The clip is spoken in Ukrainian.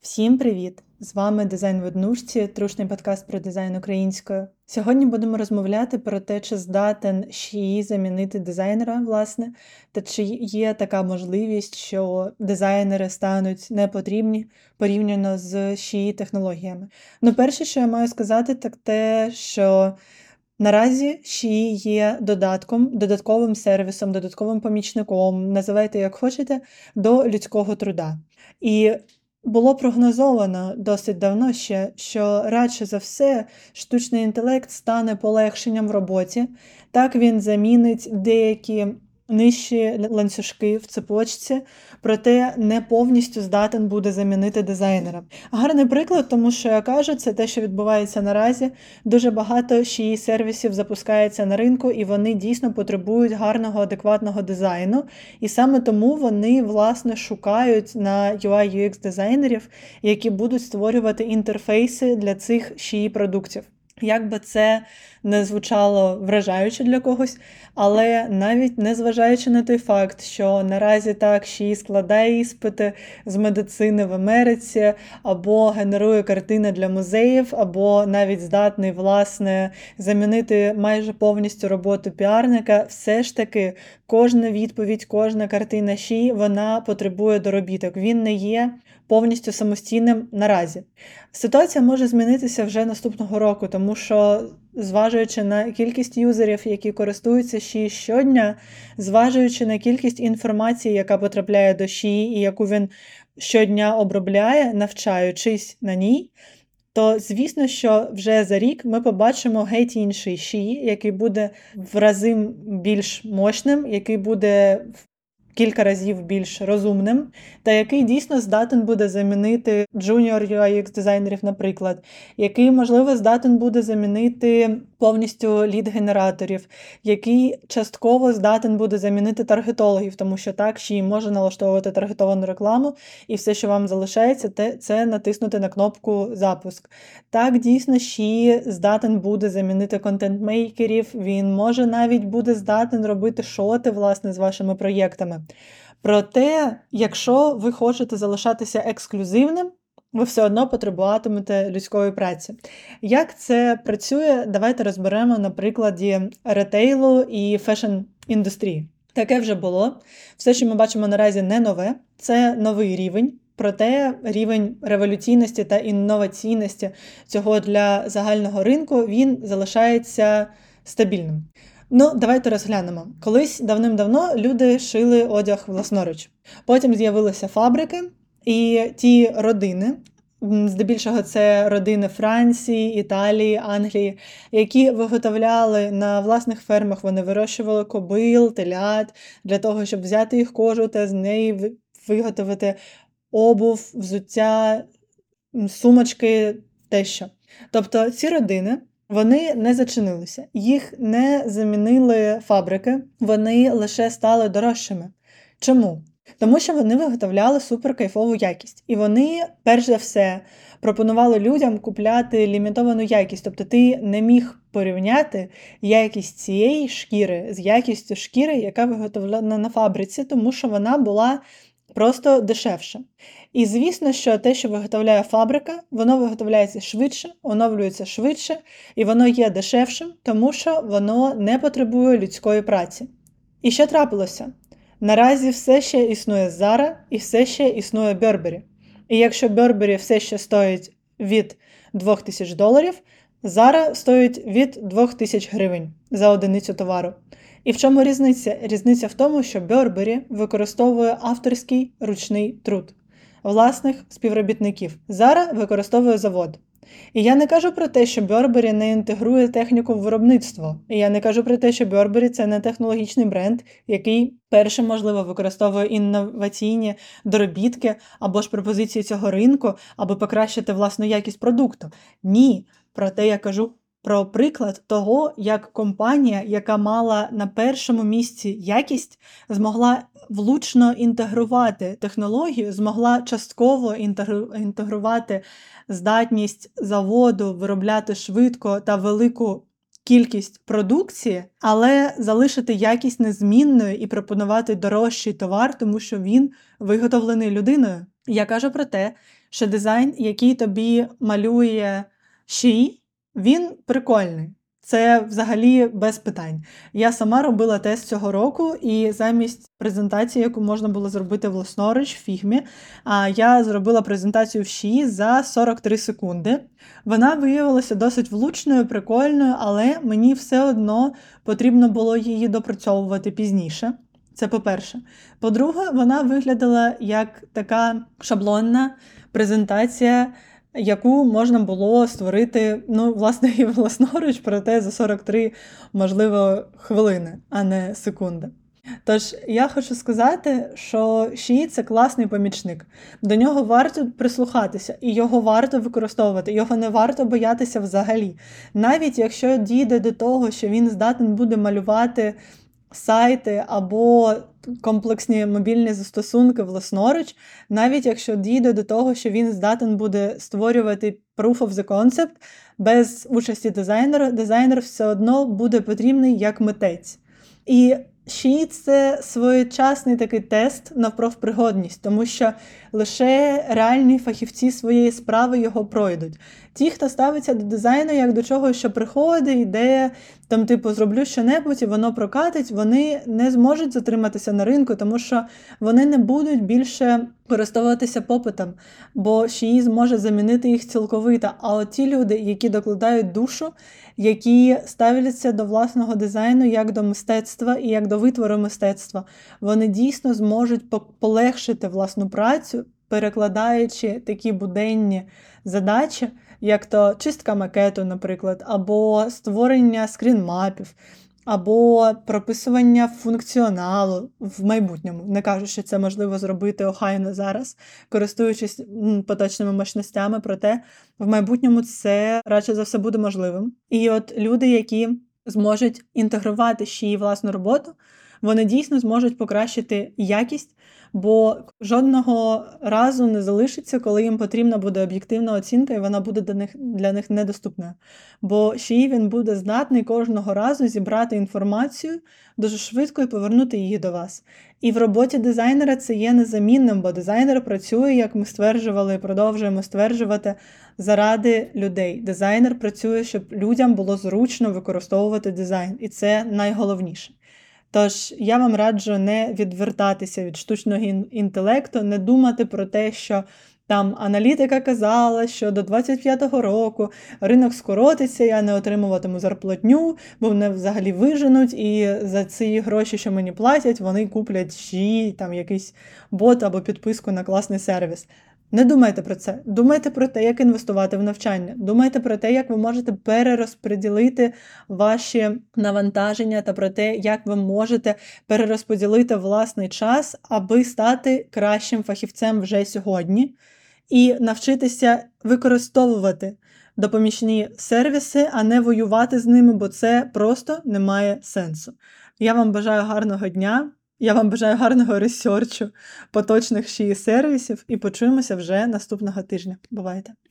Всім привіт! З вами дизайн в однушці, трушний подкаст про дизайн українською. Сьогодні будемо розмовляти про те, чи здатен Шії замінити дизайнера, власне, та чи є така можливість, що дизайнери стануть непотрібні порівняно з Шії технологіями. Ну, перше, що я маю сказати, так те, що наразі Шії є додатком, додатковим сервісом, додатковим помічником, називайте як хочете, до людського труда. І було прогнозовано досить давно ще, що радше за все штучний інтелект стане полегшенням в роботі. Так він замінить деякі нижчі ланцюжки в цепочці, проте не повністю здатен буде замінити дизайнера. Гарний приклад, тому що я кажу, це те, що відбувається наразі. Дуже багато ще сервісів запускається на ринку, і вони дійсно потребують гарного, адекватного дизайну. І саме тому вони, власне, шукають на UI UX дизайнерів, які будуть створювати інтерфейси для цих ще продуктів. Як би це не звучало вражаюче для когось, але навіть не зважаючи на той факт, що наразі так ще й складає іспити з медицини в Америці, або генерує картини для музеїв, або навіть здатний, власне, замінити майже повністю роботу піарника, все ж таки кожна відповідь, кожна картина Ші, вона потребує доробіток. Він не є повністю самостійним наразі. Ситуація може змінитися вже наступного року, тому що, зважуючи на кількість юзерів, які користуються Ші щодня, зважуючи на кількість інформації, яка потрапляє до Ші, і яку він щодня обробляє, навчаючись на ній. То, звісно, що вже за рік ми побачимо геть інший ші, який буде в рази більш мощним, який буде кілька разів більш розумним, та який дійсно здатен буде замінити junior UX дизайнерів, наприклад, який, можливо, здатен буде замінити повністю лід-генераторів, який частково здатен буде замінити таргетологів, тому що так ще й може налаштовувати таргетовану рекламу, і все, що вам залишається, це натиснути на кнопку запуск. Так, дійсно, ще здатен буде замінити контент-мейкерів, він може навіть буде здатен робити шоти власне, з вашими проєктами. Проте, якщо ви хочете залишатися ексклюзивним, ви все одно потребуватимете людської праці. Як це працює, давайте розберемо на прикладі ретейлу і фешн-індустрії. Таке вже було. Все, що ми бачимо наразі, не нове, це новий рівень. Проте рівень революційності та інноваційності цього для загального ринку він залишається стабільним. Ну, давайте розглянемо. Колись давним-давно люди шили одяг власноруч. Потім з'явилися фабрики, і ті родини, здебільшого, це родини Франції, Італії, Англії, які виготовляли на власних фермах, вони вирощували кобил, телят для того, щоб взяти їх кожу та з неї виготовити обув, взуття, сумочки тощо. Тобто ці родини. Вони не зачинилися, їх не замінили фабрики, вони лише стали дорожчими. Чому? Тому що вони виготовляли суперкайфову якість. І вони, перш за все, пропонували людям купляти лімітовану якість. Тобто ти не міг порівняти якість цієї шкіри з якістю шкіри, яка виготовлена на фабриці, тому що вона була просто дешевша. І звісно, що те, що виготовляє фабрика, воно виготовляється швидше, оновлюється швидше, і воно є дешевшим, тому що воно не потребує людської праці. І що трапилося? Наразі все ще існує Zara і все ще існує Burberry. І якщо Burberry все ще стоїть від 2000 доларів, Zara стоїть від 2000 гривень за одиницю товару. І в чому різниця? Різниця в тому, що Burberry використовує авторський ручний труд власних співробітників. Zara використовує завод. І я не кажу про те, що Burberry не інтегрує техніку в виробництво. І я не кажу про те, що Burberry – це не технологічний бренд, який першим, можливо, використовує інноваційні доробітки або ж пропозиції цього ринку, аби покращити власну якість продукту. Ні. Проте я кажу про приклад того, як компанія, яка мала на першому місці якість, змогла влучно інтегрувати технологію, змогла частково інтегрувати здатність заводу виробляти швидко та велику кількість продукції, але залишити якість незмінною і пропонувати дорожчий товар, тому що він виготовлений людиною. Я кажу про те, що дизайн, який тобі малює She, він прикольний. Це взагалі без питань. Я сама робила тест цього року, і замість презентації, яку можна було зробити власноруч в фігмі, я зробила презентацію в Ші за 43 секунди. Вона виявилася досить влучною, прикольною, але мені все одно потрібно було її допрацьовувати пізніше. Це по-перше. По-друге, вона виглядала як така шаблонна презентація яку можна було створити, ну, власне, і власноруч, проте за 43, можливо, хвилини, а не секунди. Тож я хочу сказати, що Ші це класний помічник. До нього варто прислухатися, і його варто використовувати, його не варто боятися взагалі. Навіть якщо дійде до того, що він здатен буде малювати сайти або комплексні мобільні застосунки власноруч, навіть якщо дійде до того, що він здатен буде створювати proof of the concept без участі дизайнера, дизайнер все одно буде потрібний як митець. І She – це своєчасний такий тест на профпригодність, тому що лише реальні фахівці своєї справи його пройдуть. Ті, хто ставиться до дизайну як до чого, що приходить, йде, там, типу, зроблю що-небудь і воно прокатить, вони не зможуть затриматися на ринку, тому що вони не будуть більше користуватися попитом, бо шиї зможе замінити їх цілковито. А от ті люди, які докладають душу, які ставляться до власного дизайну як до мистецтва і як до витвору мистецтва, вони дійсно зможуть полегшити власну працю, перекладаючи такі буденні задачі як то чистка макету, наприклад, або створення скрінмапів, або прописування функціоналу в майбутньому. Не кажу, що це можливо зробити охайно зараз, користуючись поточними мощностями, проте в майбутньому це радше за все буде можливим. І от люди, які зможуть інтегрувати ще й власну роботу, вони дійсно зможуть покращити якість бо жодного разу не залишиться, коли їм потрібна буде об'єктивна оцінка, і вона буде для них для них недоступною. Бо ще й він буде здатний кожного разу зібрати інформацію дуже швидко і повернути її до вас. І в роботі дизайнера це є незамінним, бо дизайнер працює, як ми стверджували, і продовжуємо стверджувати, заради людей. Дизайнер працює, щоб людям було зручно використовувати дизайн, і це найголовніше. Тож я вам раджу не відвертатися від штучного інтелекту, не думати про те, що там аналітика казала, що до 25-го року ринок скоротиться, я не отримуватиму зарплатню, бо мене взагалі виженуть, і за ці гроші, що мені платять, вони куплять ще там якийсь бот або підписку на класний сервіс. Не думайте про це. Думайте про те, як інвестувати в навчання. Думайте про те, як ви можете перерозподілити ваші навантаження та про те, як ви можете перерозподілити власний час, аби стати кращим фахівцем вже сьогодні, і навчитися використовувати допоміжні сервіси, а не воювати з ними, бо це просто не має сенсу. Я вам бажаю гарного дня. Я вам бажаю гарного ресерчу поточних ще сервісів і почуємося вже наступного тижня. Бувайте!